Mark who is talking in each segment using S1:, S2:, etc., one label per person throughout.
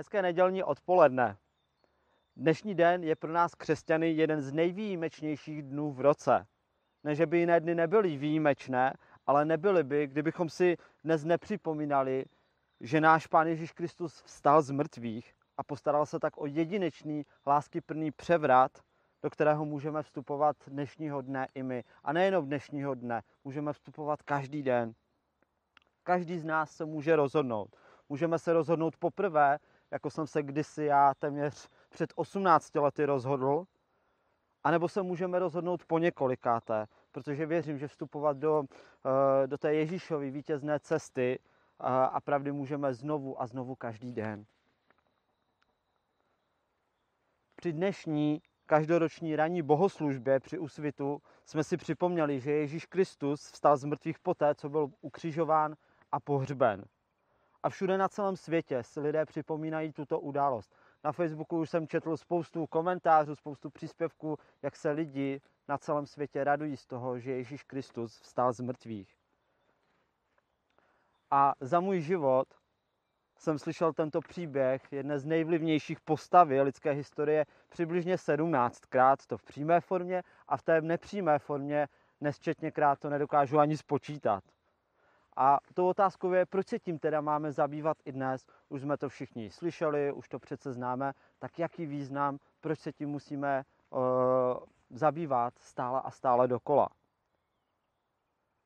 S1: Hezké nedělní odpoledne. Dnešní den je pro nás křesťany jeden z nejvýjimečnějších dnů v roce. Ne, že by jiné dny nebyly výjimečné, ale nebyly by, kdybychom si dnes nepřipomínali, že náš Pán Ježíš Kristus vstal z mrtvých a postaral se tak o jedinečný láskyplný převrat, do kterého můžeme vstupovat dnešního dne i my. A nejenom dnešního dne, můžeme vstupovat každý den. Každý z nás se může rozhodnout. Můžeme se rozhodnout poprvé, jako jsem se kdysi já téměř před 18 lety rozhodl, anebo se můžeme rozhodnout po několikáté, protože věřím, že vstupovat do, eh, do té Ježíšovy vítězné cesty eh, a pravdy můžeme znovu a znovu každý den. Při dnešní každoroční ranní bohoslužbě při úsvitu jsme si připomněli, že Ježíš Kristus vstal z mrtvých poté, co byl ukřižován a pohřben. A všude na celém světě si lidé připomínají tuto událost. Na Facebooku už jsem četl spoustu komentářů, spoustu příspěvků, jak se lidi na celém světě radují z toho, že Ježíš Kristus vstal z mrtvých. A za můj život jsem slyšel tento příběh jedné z nejvlivnějších postavy lidské historie přibližně 17krát, to v přímé formě a v té nepřímé formě nesčetněkrát to nedokážu ani spočítat. A tou otázkou je, proč se tím teda máme zabývat i dnes. Už jsme to všichni slyšeli, už to přece známe, tak jaký význam, proč se tím musíme uh, zabývat stále a stále dokola.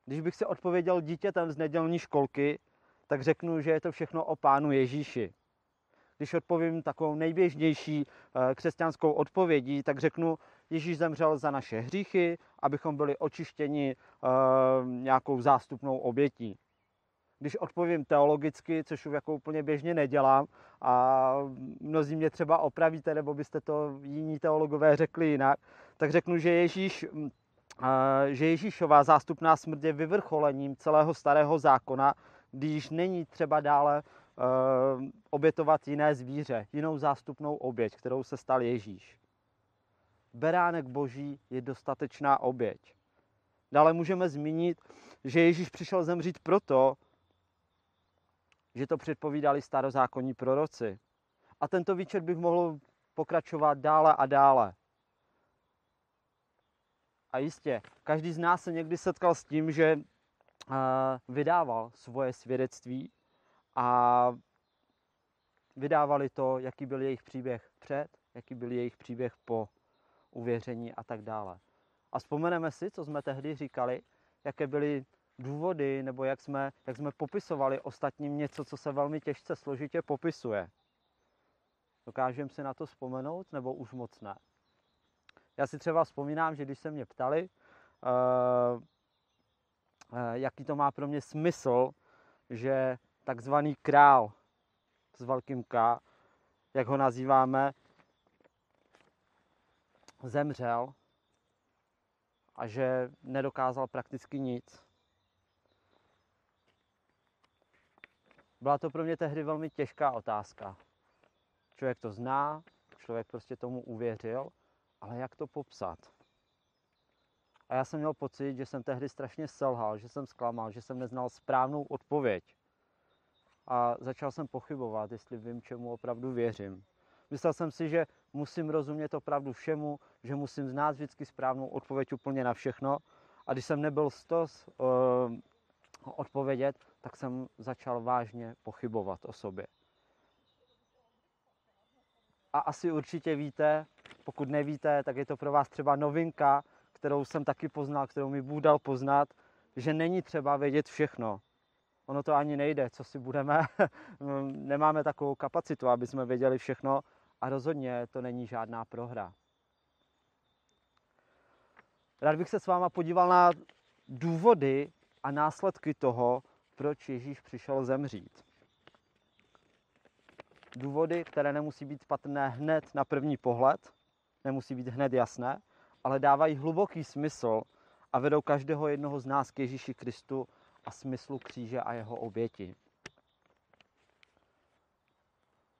S1: Když bych se odpověděl dítětem z nedělní školky, tak řeknu, že je to všechno o Pánu Ježíši. Když odpovím takovou nejběžnější eh, křesťanskou odpovědí, tak řeknu, Ježíš zemřel za naše hříchy, abychom byli očištěni eh, nějakou zástupnou obětí. Když odpovím teologicky, což už jako úplně běžně nedělám, a mnozí mě třeba opravíte, nebo byste to jiní teologové řekli jinak, tak řeknu, že Ježíš eh, že Ježíšová zástupná smrt je vyvrcholením celého starého zákona, když není třeba dále uh, obětovat jiné zvíře, jinou zástupnou oběť, kterou se stal Ježíš. Beránek boží je dostatečná oběť. Dále můžeme zmínit, že Ježíš přišel zemřít proto, že to předpovídali starozákonní proroci. A tento výčet bych mohl pokračovat dále a dále. A jistě, každý z nás se někdy setkal s tím, že vydával svoje svědectví a vydávali to, jaký byl jejich příběh před, jaký byl jejich příběh po uvěření a tak dále. A vzpomeneme si, co jsme tehdy říkali, jaké byly důvody, nebo jak jsme, jak jsme popisovali ostatním něco, co se velmi těžce složitě popisuje. Dokážeme si na to vzpomenout, nebo už moc ne? Já si třeba vzpomínám, že když se mě ptali, uh, Eh, jaký to má pro mě smysl, že takzvaný král s velkým K, jak ho nazýváme, zemřel a že nedokázal prakticky nic. Byla to pro mě tehdy velmi těžká otázka. Člověk to zná, člověk prostě tomu uvěřil, ale jak to popsat? A já jsem měl pocit, že jsem tehdy strašně selhal, že jsem zklamal, že jsem neznal správnou odpověď. A začal jsem pochybovat, jestli vím, čemu opravdu věřím. Myslel jsem si, že musím rozumět opravdu všemu, že musím znát vždycky správnou odpověď úplně na všechno. A když jsem nebyl uh, odpovědět, tak jsem začal vážně pochybovat o sobě. A asi určitě víte, pokud nevíte, tak je to pro vás třeba novinka, kterou jsem taky poznal, kterou mi Bůh dal poznat, že není třeba vědět všechno. Ono to ani nejde, co si budeme, nemáme takovou kapacitu, aby jsme věděli všechno a rozhodně to není žádná prohra. Rád bych se s váma podíval na důvody a následky toho, proč Ježíš přišel zemřít. Důvody, které nemusí být patrné hned na první pohled, nemusí být hned jasné, ale dávají hluboký smysl a vedou každého jednoho z nás k Ježíši Kristu a smyslu kříže a jeho oběti.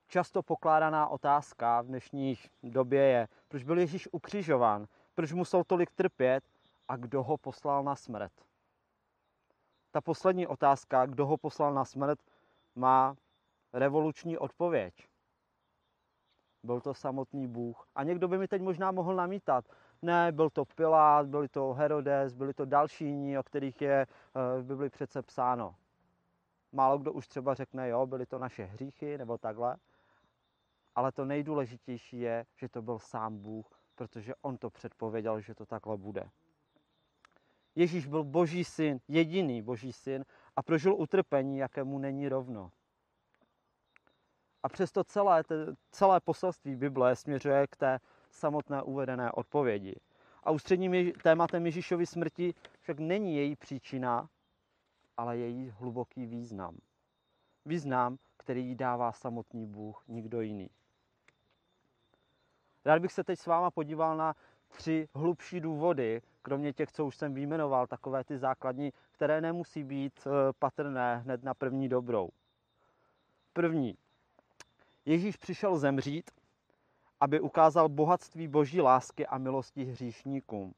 S1: Často pokládaná otázka v dnešní době je, proč byl Ježíš ukřižován, proč musel tolik trpět a kdo ho poslal na smrt. Ta poslední otázka, kdo ho poslal na smrt, má revoluční odpověď. byl to samotný Bůh. A někdo by mi teď možná mohl namítat, ne, byl to Pilát, byli to Herodes, byli to další jiní, o kterých je eh, v Bibli přece psáno. Málo kdo už třeba řekne, jo, byly to naše hříchy nebo takhle. Ale to nejdůležitější je, že to byl sám Bůh, protože on to předpověděl, že to takhle bude. Ježíš byl boží syn, jediný boží syn a prožil utrpení, jakému není rovno. A přesto celé, celé poselství Bible směřuje k té samotné uvedené odpovědi. A ústředním tématem Ježíšovy smrti však není její příčina, ale její hluboký význam. Význam, který jí dává samotný Bůh, nikdo jiný. Rád bych se teď s váma podíval na tři hlubší důvody, kromě těch, co už jsem vyjmenoval, takové ty základní, které nemusí být eh, patrné hned na první dobrou. První. Ježíš přišel zemřít, aby ukázal bohatství boží lásky a milosti hříšníkům.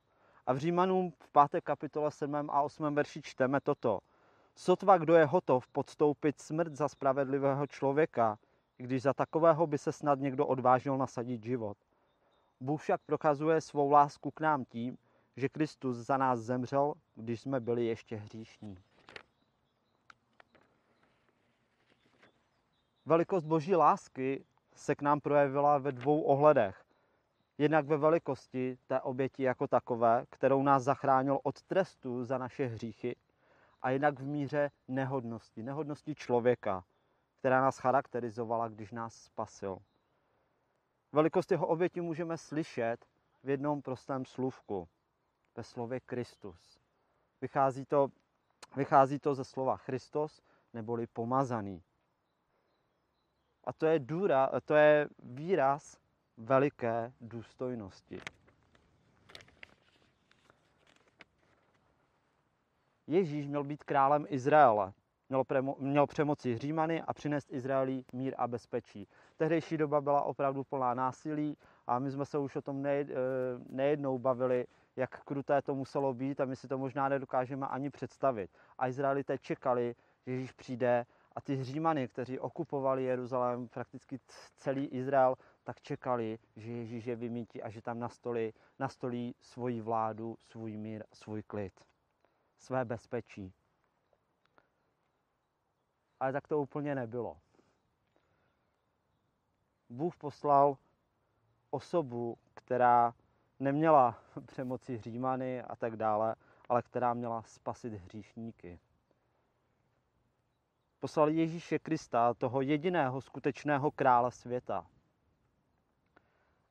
S1: A v Římanům v 5. kapitole 7. a 8. verši čteme toto. Sotva kdo je hotov podstoupit smrt za spravedlivého člověka, když za takového by se snad někdo odvážil nasadit život. Bůh však prokazuje svou lásku k nám tím, že Kristus za nás zemřel, když jsme byli ještě hříšní. Velikost boží lásky se k nám projevila ve dvou ohledech. Jednak ve velikosti té oběti jako takové, kterou nás zachránil od trestu za naše hříchy, a jednak v míře nehodnosti, nehodnosti člověka, která nás charakterizovala, když nás spasil. Velikost jeho oběti můžeme slyšet v jednom prostém slůvku, ve slově Kristus. Vychází to, vychází to ze slova Christos, neboli pomazaný. A to je, důra, to je výraz veliké důstojnosti. Ježíš měl být králem Izraele. Měl, premo, měl přemoci Římany a přinést Izraeli mír a bezpečí. Tehdejší doba byla opravdu plná násilí a my jsme se už o tom eh, nejednou bavili, jak kruté to muselo být a my si to možná nedokážeme ani představit. A Izraelité čekali, že Ježíš přijde a ty Římany, kteří okupovali Jeruzalém, prakticky celý Izrael, tak čekali, že Ježíš je vymítí a že tam nastolí, nastolí svoji vládu, svůj mír, svůj klid, své bezpečí. Ale tak to úplně nebylo. Bůh poslal osobu, která neměla přemoci Římany a tak dále, ale která měla spasit hříšníky. Poslal Ježíše Krista, toho jediného skutečného krále světa.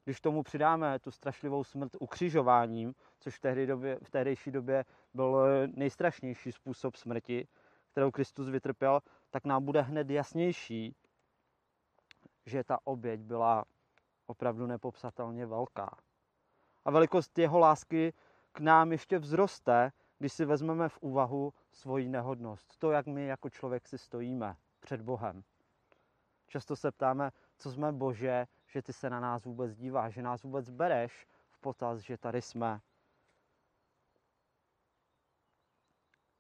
S1: Když tomu přidáme tu strašlivou smrt ukřižováním, což v, tehdy době, v tehdejší době byl nejstrašnější způsob smrti, kterou Kristus vytrpěl, tak nám bude hned jasnější, že ta oběť byla opravdu nepopsatelně velká. A velikost jeho lásky k nám ještě vzroste, když si vezmeme v úvahu svoji nehodnost. To, jak my jako člověk si stojíme před Bohem. Často se ptáme, co jsme Bože, že ty se na nás vůbec díváš, že nás vůbec bereš v potaz, že tady jsme.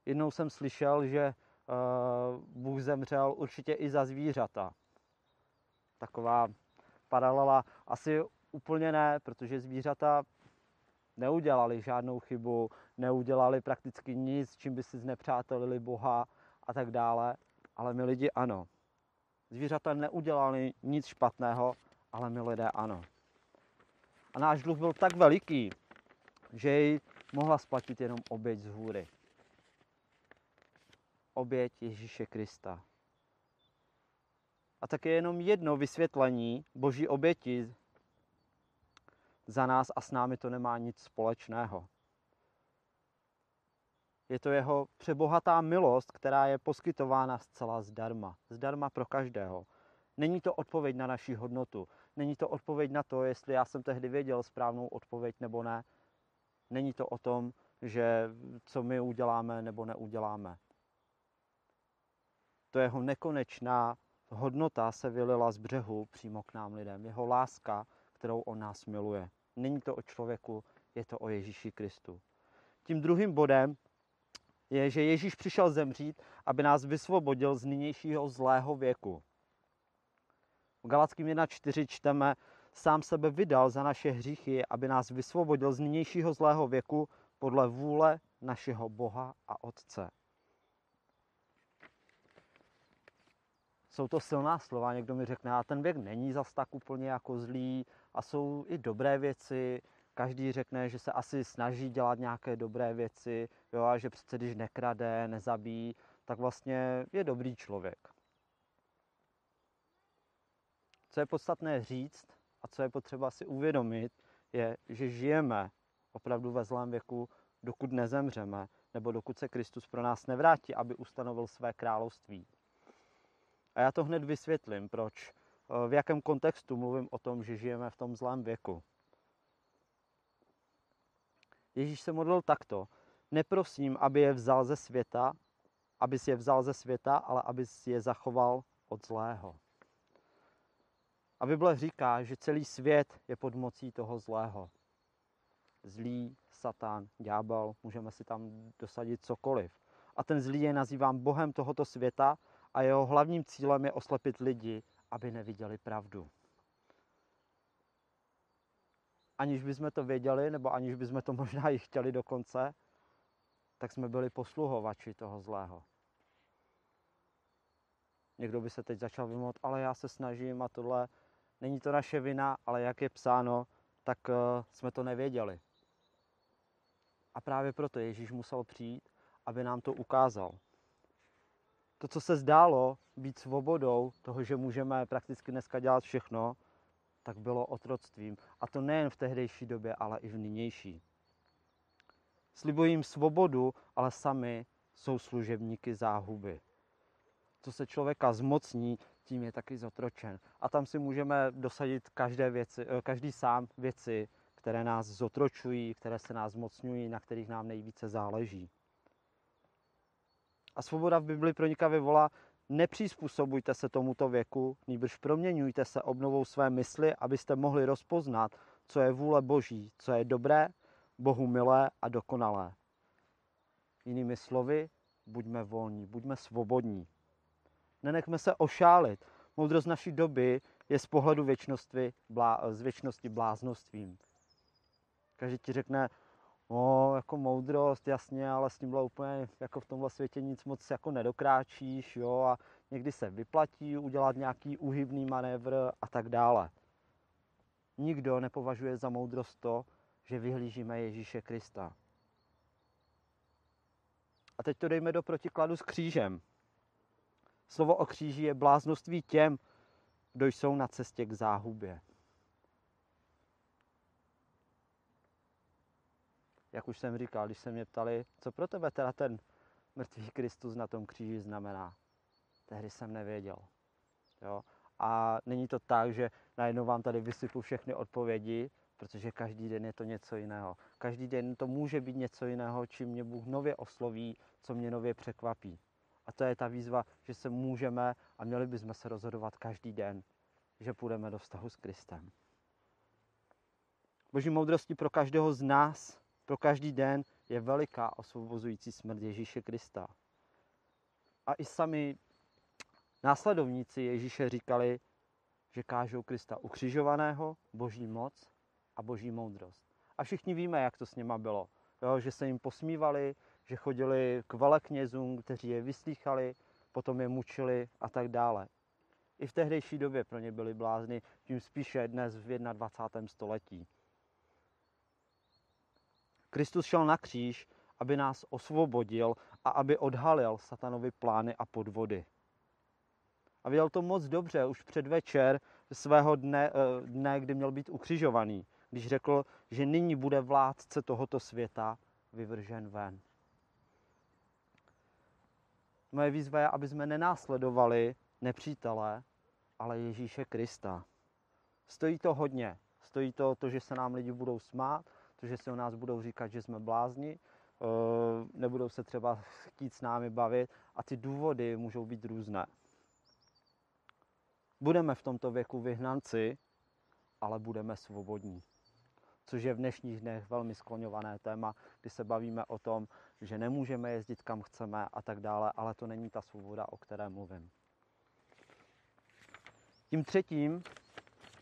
S1: Jednou jsem slyšel, že uh, Bůh zemřel určitě i za zvířata. Taková paralela asi úplně ne, protože zvířata neudělali žádnou chybu, neudělali prakticky nic, čím by si znepřátelili Boha a tak dále, ale my lidi ano. Zvířata neudělali nic špatného, ale my lidé ano. A náš dluh byl tak veliký, že jej mohla splatit jenom oběť z hůry. Oběť Ježíše Krista. A tak je jenom jedno vysvětlení boží oběti za nás a s námi to nemá nic společného. Je to jeho přebohatá milost, která je poskytována zcela zdarma. Zdarma pro každého. Není to odpověď na naši hodnotu. Není to odpověď na to, jestli já jsem tehdy věděl správnou odpověď nebo ne. Není to o tom, že co my uděláme nebo neuděláme. To jeho nekonečná hodnota se vylila z břehu přímo k nám lidem. Jeho láska, kterou on nás miluje. Není to o člověku, je to o Ježíši Kristu. Tím druhým bodem je, že Ježíš přišel zemřít, aby nás vysvobodil z nynějšího zlého věku. V Galackým 1.4 čteme, sám sebe vydal za naše hříchy, aby nás vysvobodil z nynějšího zlého věku podle vůle našeho Boha a Otce. Jsou to silná slova, někdo mi řekne, a ten věk není zas tak úplně jako zlý a jsou i dobré věci, každý řekne, že se asi snaží dělat nějaké dobré věci, jo, a že přece když nekrade, nezabíjí, tak vlastně je dobrý člověk. Co je podstatné říct a co je potřeba si uvědomit, je, že žijeme opravdu ve zlém věku, dokud nezemřeme, nebo dokud se Kristus pro nás nevrátí, aby ustanovil své království. A já to hned vysvětlím, proč, v jakém kontextu mluvím o tom, že žijeme v tom zlém věku. Ježíš se modlil takto. Neprosím, aby je vzal ze světa, aby si je vzal ze světa, ale aby si je zachoval od zlého. A Bible říká, že celý svět je pod mocí toho zlého. Zlý, Satan, ďábel, můžeme si tam dosadit cokoliv. A ten zlý je nazývám Bohem tohoto světa a jeho hlavním cílem je oslepit lidi, aby neviděli pravdu aniž bychom to věděli, nebo aniž bychom to možná i chtěli dokonce, tak jsme byli posluhovači toho zlého. Někdo by se teď začal vymlouvat, ale já se snažím a tohle, není to naše vina, ale jak je psáno, tak uh, jsme to nevěděli. A právě proto Ježíš musel přijít, aby nám to ukázal. To, co se zdálo být svobodou, toho, že můžeme prakticky dneska dělat všechno, tak bylo otroctvím. A to nejen v tehdejší době, ale i v nynější. Slibují jim svobodu, ale sami jsou služebníky záhuby. Co se člověka zmocní, tím je taky zotročen. A tam si můžeme dosadit každé věci, eh, každý sám věci, které nás zotročují, které se nás zmocňují, na kterých nám nejvíce záleží. A svoboda v Bibli pronikavě volá Nepřizpůsobujte se tomuto věku, nýbrž proměňujte se obnovou své mysli, abyste mohli rozpoznat, co je vůle Boží, co je dobré, Bohu milé a dokonalé. Jinými slovy, buďme volní, buďme svobodní. Nenechme se ošálit. Moudrost naší doby je z pohledu věčnosti, blá, z věčnosti bláznostvím. Každý ti řekne, No, jako moudrost, jasně, ale s tím bylo úplně jako v tomhle světě nic moc jako nedokráčíš, jo, a někdy se vyplatí udělat nějaký uhybný manévr a tak dále. Nikdo nepovažuje za moudrost to, že vyhlížíme Ježíše Krista. A teď to dejme do protikladu s křížem. Slovo o kříži je bláznoství těm, kdo jsou na cestě k záhubě. Jak už jsem říkal, když se mě ptali, co pro tebe teda ten mrtvý Kristus na tom kříži znamená. Tehdy jsem nevěděl. Jo? A není to tak, že najednou vám tady vysypu všechny odpovědi, protože každý den je to něco jiného. Každý den to může být něco jiného, čím mě Bůh nově osloví, co mě nově překvapí. A to je ta výzva, že se můžeme a měli bychom se rozhodovat každý den, že půjdeme do vztahu s Kristem. Boží moudrosti pro každého z nás pro každý den je veliká osvobozující smrt Ježíše Krista. A i sami následovníci Ježíše říkali, že kážou Krista ukřižovaného, boží moc a boží moudrost. A všichni víme, jak to s nima bylo. Jo, že se jim posmívali, že chodili k veleknězům, kteří je vyslýchali, potom je mučili a tak dále. I v tehdejší době pro ně byli blázni, tím spíše dnes v 21. století. Kristus šel na kříž, aby nás osvobodil a aby odhalil satanovi plány a podvody. A viděl to moc dobře už předvečer svého dne, eh, dne, kdy měl být ukřižovaný, když řekl, že nyní bude vládce tohoto světa vyvržen ven. Moje výzva je, aby jsme nenásledovali nepřítele, ale Ježíše Krista. Stojí to hodně. Stojí to, to, že se nám lidi budou smát, to, že si o nás budou říkat, že jsme blázni, eh, nebudou se třeba chtít s námi bavit a ty důvody můžou být různé. Budeme v tomto věku vyhnanci, ale budeme svobodní. Což je v dnešních dnech velmi skloňované téma, kdy se bavíme o tom, že nemůžeme jezdit kam chceme a tak dále, ale to není ta svoboda, o které mluvím. Tím třetím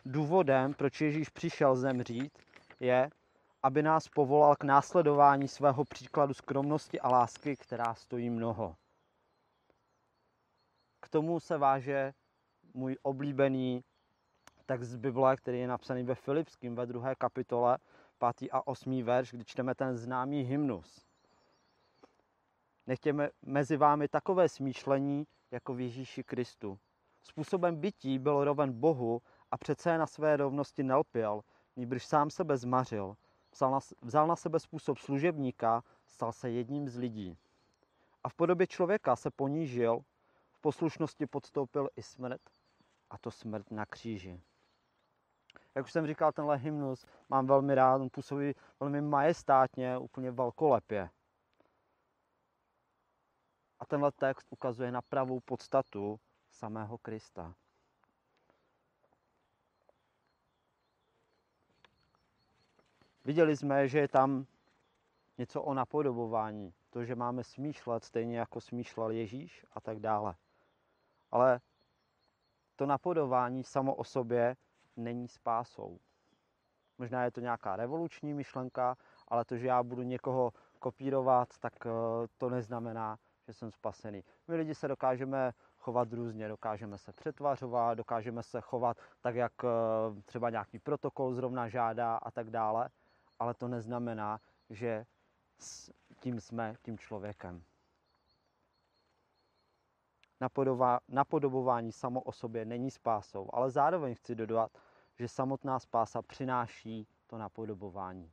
S1: důvodem, proč Ježíš přišel zemřít, je, aby nás povolal k následování svého příkladu skromnosti a lásky, která stojí mnoho. K tomu se váže můj oblíbený text z Bible, který je napsaný ve Filipském ve druhé kapitole, 5. a 8. verš, kdy čteme ten známý hymnus. Nechtěme mezi vámi takové smýšlení, jako v Ježíši Kristu. Způsobem bytí byl roven Bohu a přece na své rovnosti nelpěl, nýbrž sám sebe zmařil. Vzal na, sebe způsob služebníka, stal se jedním z lidí. A v podobě člověka se ponížil, v poslušnosti podstoupil i smrt, a to smrt na kříži. Jak už jsem říkal, tenhle hymnus mám velmi rád, on působí velmi majestátně, úplně velkolepě. A tenhle text ukazuje na pravou podstatu samého Krista. Viděli jsme, že je tam něco o napodobování, to, že máme smýšlet stejně jako smýšlel Ježíš a tak dále. Ale to napodobování samo o sobě není spásou. Možná je to nějaká revoluční myšlenka, ale to, že já budu někoho kopírovat, tak eh, to neznamená, že jsem spasený. My lidi se dokážeme chovat různě, dokážeme se přetvařovat, dokážeme se chovat tak, jak eh, třeba nějaký protokol zrovna žádá a tak dále, ale to neznamená, že tím jsme tím člověkem. Napodobování samo o sobě není spásou, ale zároveň chci dodat, že samotná spása přináší to napodobování.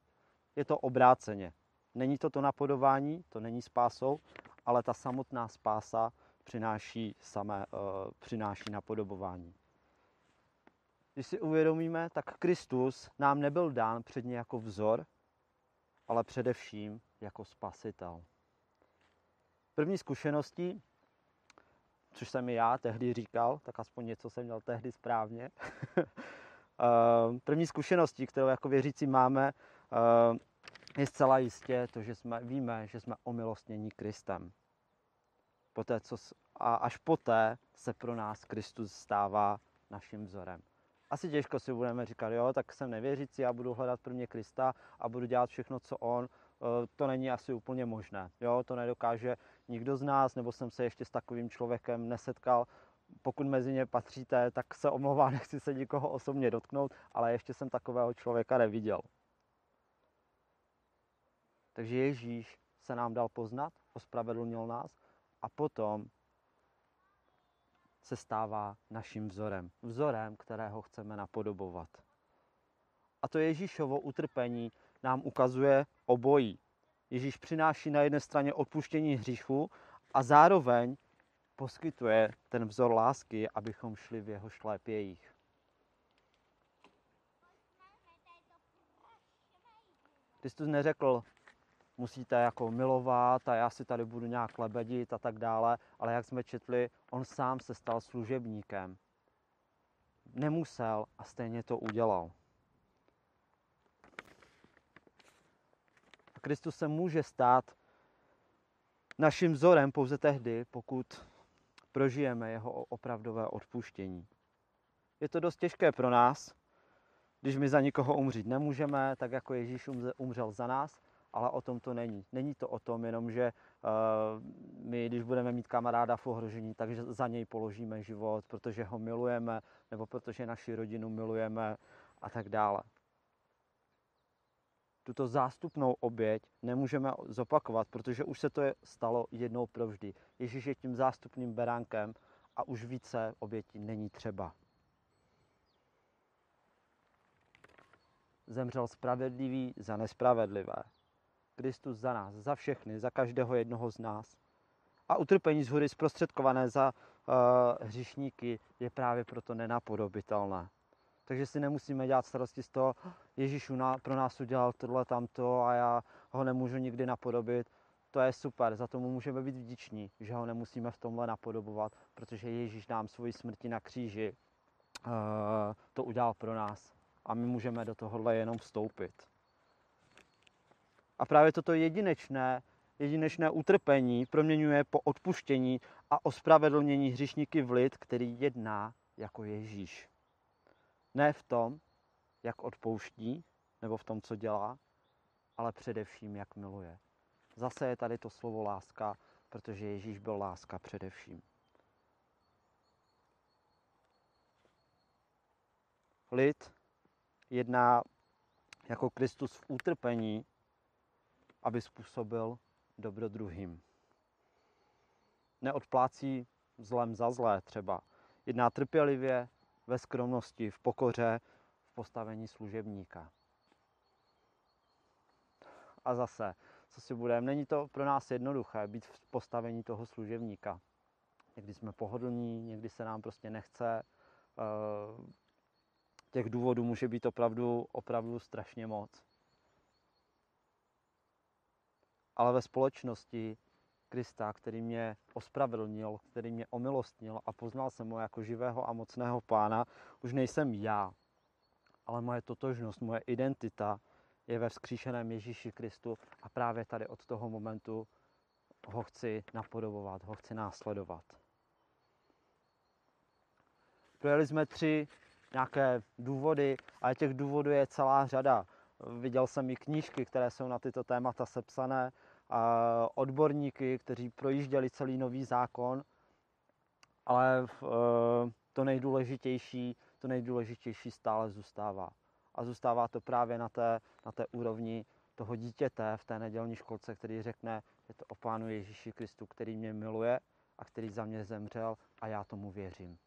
S1: Je to obráceně. Není to to napodobování, to není spásou, ale ta samotná spása přináší, samé, uh, přináší napodobování. Když si uvědomíme, tak Kristus nám nebyl dán předně jako vzor, ale především jako spasitel. První zkušeností, což jsem i já tehdy říkal, tak aspoň něco jsem měl tehdy správně. Eh, první zkušeností, kterou jako věřící máme, eh, je zcela jistě to, že jsme, víme, že jsme omilostnění Kristem. Poté, co, a až poté se pro nás Kristus stává naším vzorem. Asi těžko si budeme říkat, jo, tak jsem nevěřící, já budu hledat pro mě Krista a budu dělat všechno, co on. Eh, to není asi úplně možné. Jo, to nedokáže nikdo z nás, nebo jsem se ještě s takovým člověkem nesetkal. Pokud mezi ně patříte, tak se omlouvá, nechci se nikoho osobně dotknout, ale ještě jsem takového člověka neviděl. Takže Ježíš se nám dal poznat, ospravedlnil nás a potom se stává naším vzorem. Vzorem, kterého chceme napodobovat. A to Ježíšovo utrpení nám ukazuje obojí. Ježíš přináší na jedné straně odpuštění hříchu a zároveň poskytuje ten vzor lásky, abychom šli v jeho šlépějích. Kristus neřekl, musíte jako milovat a já si tady budu nějak lebedit a tak dále, ale jak jsme četli, on sám se stal služebníkem. Nemusel a stejně to udělal. A Kristus se může stát naším vzorem pouze tehdy, pokud prožijeme jeho opravdové odpuštění. Je to dost těžké pro nás, když my za nikoho umřít nemůžeme, tak jako Ježíš umřel za nás, ale o tom to není. Není to o tom jenom, že uh, my, když budeme mít kamaráda v ohrožení, takže za něj položíme život, protože ho milujeme, nebo protože naši rodinu milujeme a tak dále. Tuto zástupnou oběť nemůžeme zopakovat, protože už se to stalo jednou provždy. Ježíš je tím zástupným beránkem a už více obětí není třeba. Zemřel spravedlivý za nespravedlivé. Kristus za nás, za všechny, za každého jednoho z nás. A utrpení z hůry zprostředkované za uh, hřišníky je právě proto nenapodobitelné. Takže si nemusíme dělat starosti z toho, Ježíš pro nás udělal tohle tamto a já ho nemůžu nikdy napodobit. To je super, za tomu můžeme být vděční, že ho nemusíme v tomhle napodobovat, protože Ježíš nám svoji smrti na kříži uh, to udělal pro nás a my můžeme do tohohle jenom vstoupit. A právě toto jedinečné, jedinečné utrpení proměňuje po odpuštění a ospravedlnění hřišníky v lid, který jedná jako Ježíš. Ne v tom, jak odpouští, nebo v tom, co dělá, ale především, jak miluje. Zase je tady to slovo láska, protože Ježíš byl láska především. Lid jedná jako Kristus v utrpení, aby způsobil dobro druhým. Neodplácí zlem za zlé třeba. Jedná trpělivě, ve skromnosti, v pokoře, v postavení služebníka. A zase, co si budeme, není to pro nás jednoduché být v postavení toho služebníka. Někdy jsme pohodlní, někdy se nám prostě nechce. Eh, těch důvodů může být opravdu, opravdu strašně moc. Ale ve společnosti Krista, který mě ospravedlnil, který mě omilostnil a poznal jsem ho jako živého a mocného pána, už nejsem já, ale moje totožnost, moje identita je ve vzkříšeném Ježíši Kristu a právě tady od toho momentu ho chci napodobovat, ho chci následovat. Projeli jsme tři nějaké důvody, ale těch důvodů je celá řada. Viděl jsem i knížky, které jsou na tyto témata sepsané, a odborníky, kteří projížděli celý nový zákon, ale e, to nejdůležitější, to nejdůležitější stále zůstává. A zůstává to právě na té, na té úrovni toho dítěte v té nedělní školce, který řekne, že to o Pánu Ježíši Kristu, který mě miluje a který za mě zemřel a já tomu věřím.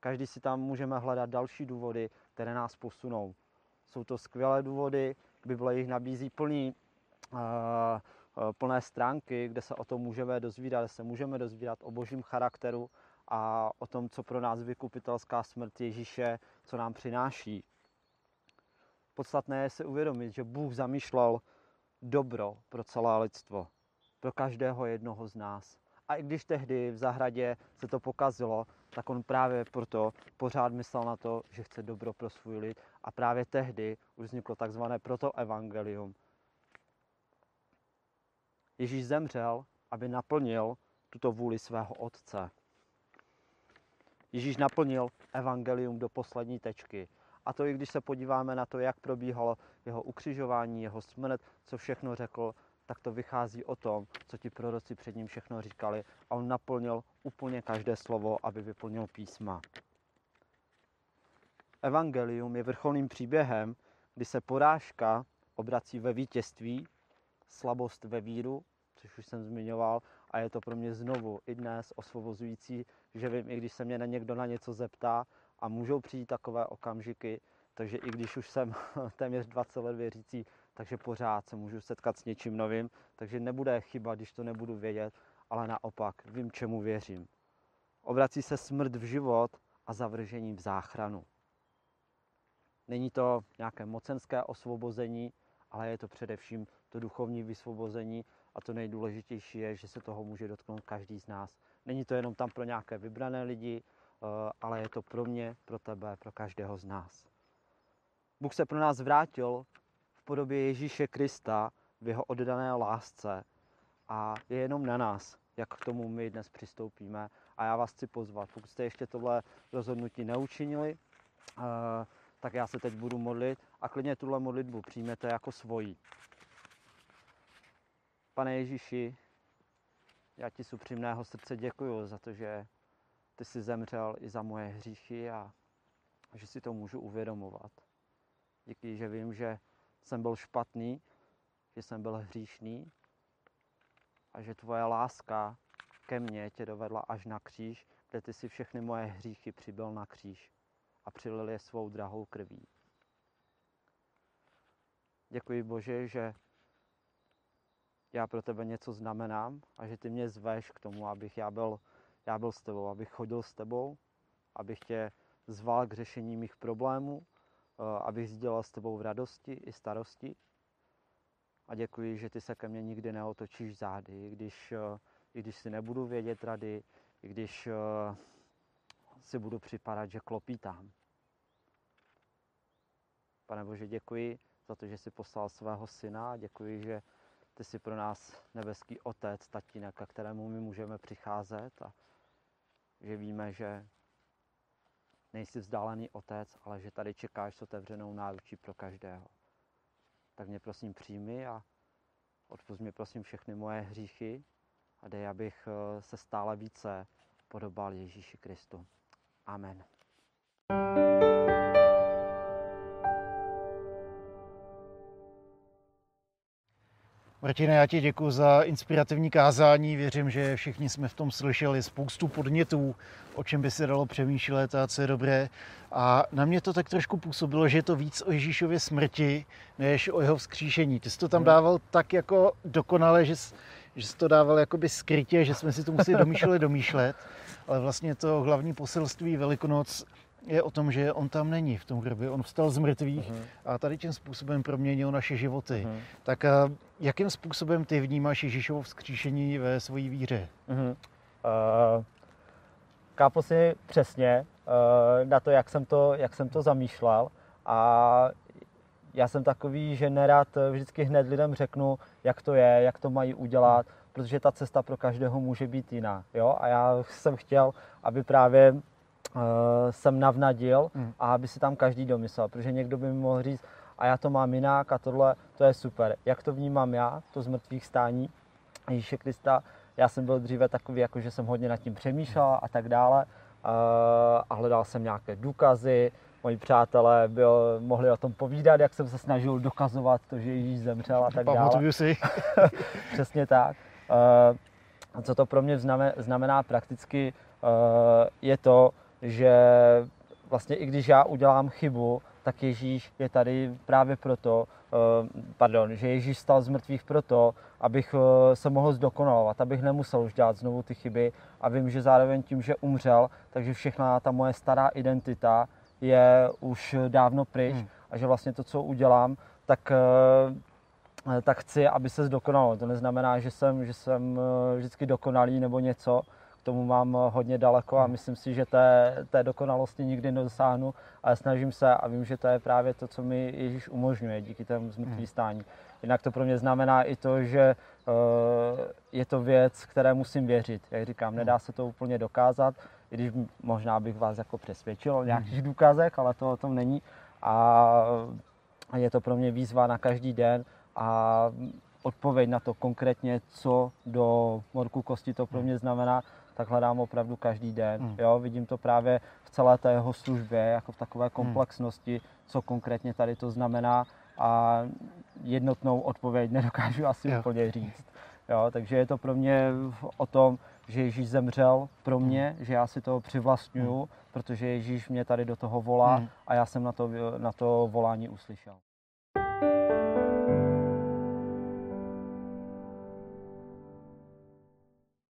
S1: Každý si tam můžeme hledat další důvody, které nás posunou. Jsou to skvělé důvody, Bible jich nabízí plný, plné stránky, kde se o tom můžeme dozvídat, kde se můžeme dozvídat o božím charakteru a o tom, co pro nás vykupitelská smrt Ježíše, co nám přináší. Podstatné je si uvědomit, že Bůh zamýšlel dobro pro celé lidstvo, pro každého jednoho z nás. A i když tehdy v zahradě se to pokazilo, tak on právě proto pořád myslel na to, že chce dobro pro svůj lid. A právě tehdy už vzniklo takzvané protoevangelium. Ježíš zemřel, aby naplnil tuto vůli svého otce. Ježíš naplnil evangelium do poslední tečky. A to i když se podíváme na to, jak probíhalo jeho ukřižování, jeho smrt, co všechno řekl, tak to vychází o tom, co ti proroci před ním všechno říkali. A on naplnil úplně každé slovo, aby vyplnil písma. Evangelium je vrcholným příběhem, kdy se porážka obrací ve vítězství, slabost ve víru, což už jsem zmiňoval, a je to pro mě znovu i dnes osvobozující, že vím, i když se mě na někdo na něco zeptá a můžou přijít takové okamžiky, takže i když už jsem téměř 20 let věřící, takže pořád se můžu setkat s něčím novým, takže nebude chyba, když to nebudu vědět, ale naopak vím, čemu věřím. Obrací se smrt v život a zavržení v záchranu. Není to nějaké mocenské osvobození, ale je to především to duchovní vysvobození a to nejdůležitější je, že se toho může dotknout každý z nás. Není to jenom tam pro nějaké vybrané lidi, eh, ale je to pro mě, pro tebe, pro každého z nás. Bůh se pro nás vrátil v podobě Ježíše Krista v jeho oddané lásce a je jenom na nás, jak k tomu my dnes přistoupíme. A já vás chci pozvat, pokud jste ještě tohle rozhodnutí neučinili, eh, tak já se teď budu modlit a klidně tuhle modlitbu přijmete jako svoji. Pane Ježíši, já ti z upřímného srdce děkuju za to, že ty jsi zemřel i za moje hříchy a že si to můžu uvědomovat. Díky, že vím, že jsem byl špatný, že jsem byl hříšný a že tvoje láska ke mně tě dovedla až na kříž, kde ty si všechny moje hříchy přibyl na kříž a přilil je svou drahou krví. Děkuji Bože, že já pro tebe něco znamenám a že ty mě zveš k tomu, abych já byl, já byl s tebou, abych chodil s tebou, abych tě zval k řešení mých problémů, eh, abych sdělal s tebou v radosti i starosti. A děkuji, že ty se ke mně nikdy neotočíš zády, i když, eh, i když si nebudu vědět rady, i když eh, si budu připadat, že klopítám. Pane Bože, děkuji za to, že jsi poslal svého syna děkuji, že ty jsi pro nás nebeský otec, tatínek, ke kterému my můžeme přicházet a že víme, že nejsi vzdálený otec, ale že tady čekáš s otevřenou náručí pro každého. Tak mě prosím přijmi a odpust mi prosím všechny moje hříchy a dej, abych eh, se stále více podobal Ježíši Kristu. Amen.
S2: Martine, já ti děkuji za inspirativní kázání. Věřím, že všichni jsme v tom slyšeli spoustu podnětů, o čem by se dalo přemýšlet a co je dobré. A na mě to tak trošku působilo, že je to víc o Ježíšově smrti, než o jeho vzkříšení. Ty jsi to tam hmm. dával tak jako dokonale, že jsi, že jsi to dával jakoby skrytě, že jsme si to museli domýšlet, domýšlet. Ale vlastně to hlavní poselství Velikonoc je o tom, že on tam není v tom hrobě. On vstal z mrtvých uh-huh. a tady tím způsobem proměnil naše životy. Uh-huh. Tak a jakým způsobem ty vnímáš Ježíšovo vzkříšení ve své víře? Uh-huh. Uh,
S1: kápu si přesně uh, na to jak, jsem to, jak jsem to zamýšlel a já jsem takový, že nerad vždycky hned lidem řeknu, jak to je, jak to mají udělat, protože ta cesta pro každého může být jiná. Jo? A já jsem chtěl, aby právě uh, jsem navnadil hmm. a aby si tam každý domyslel, protože někdo by mi mohl říct, a já to mám jinak a tohle, to je super. Jak to vnímám já, to z mrtvých stání Ježíše Krista, já jsem byl dříve takový, jako že jsem hodně nad tím přemýšlel a tak dále uh, a hledal jsem nějaké důkazy, moji přátelé byl, mohli o tom povídat, jak jsem se snažil dokazovat to, že Ježíš zemřel a tak dále.
S2: Si.
S1: Přesně tak. Uh, co to pro mě znamená, znamená prakticky, uh, je to, že vlastně i když já udělám chybu, tak Ježíš je tady právě proto, eh, pardon, že Ježíš stal z mrtvých proto, abych eh, se mohl zdokonalovat, abych nemusel už dělat znovu ty chyby a vím, že zároveň tím, že umřel, takže všechna ta moje stará identita je už dávno pryč hmm. a že vlastně to, co udělám, tak eh, tak chci, aby se zdokonalo. To neznamená, že jsem, že jsem vždycky dokonalý nebo něco, tomu mám hodně daleko a hmm. myslím si, že té, té dokonalosti nikdy nedosáhnu, ale snažím se a vím, že to je právě to, co mi Ježíš umožňuje díky tomu zmrtvý hmm. stání. Jinak to pro mě znamená i to, že uh, je to věc, které musím věřit. Jak říkám, hmm. nedá se to úplně dokázat, i když možná bych vás jako přesvědčil o nějakých důkazech, ale to o tom není. A je to pro mě výzva na každý den a odpověď na to konkrétně, co do morku kosti to pro mě znamená, tak hledám opravdu každý den. Hmm. Jo, vidím to právě v celé té jeho službě, jako v takové hmm. komplexnosti, co konkrétně tady to znamená a jednotnou odpověď nedokážu asi jo. úplně říct. Jo, takže je to pro mě o tom, že Ježíš zemřel pro mě, hmm. že já si to přivlastňuju, hmm. protože Ježíš mě tady do toho volá hmm. a já jsem na to, na to volání uslyšel.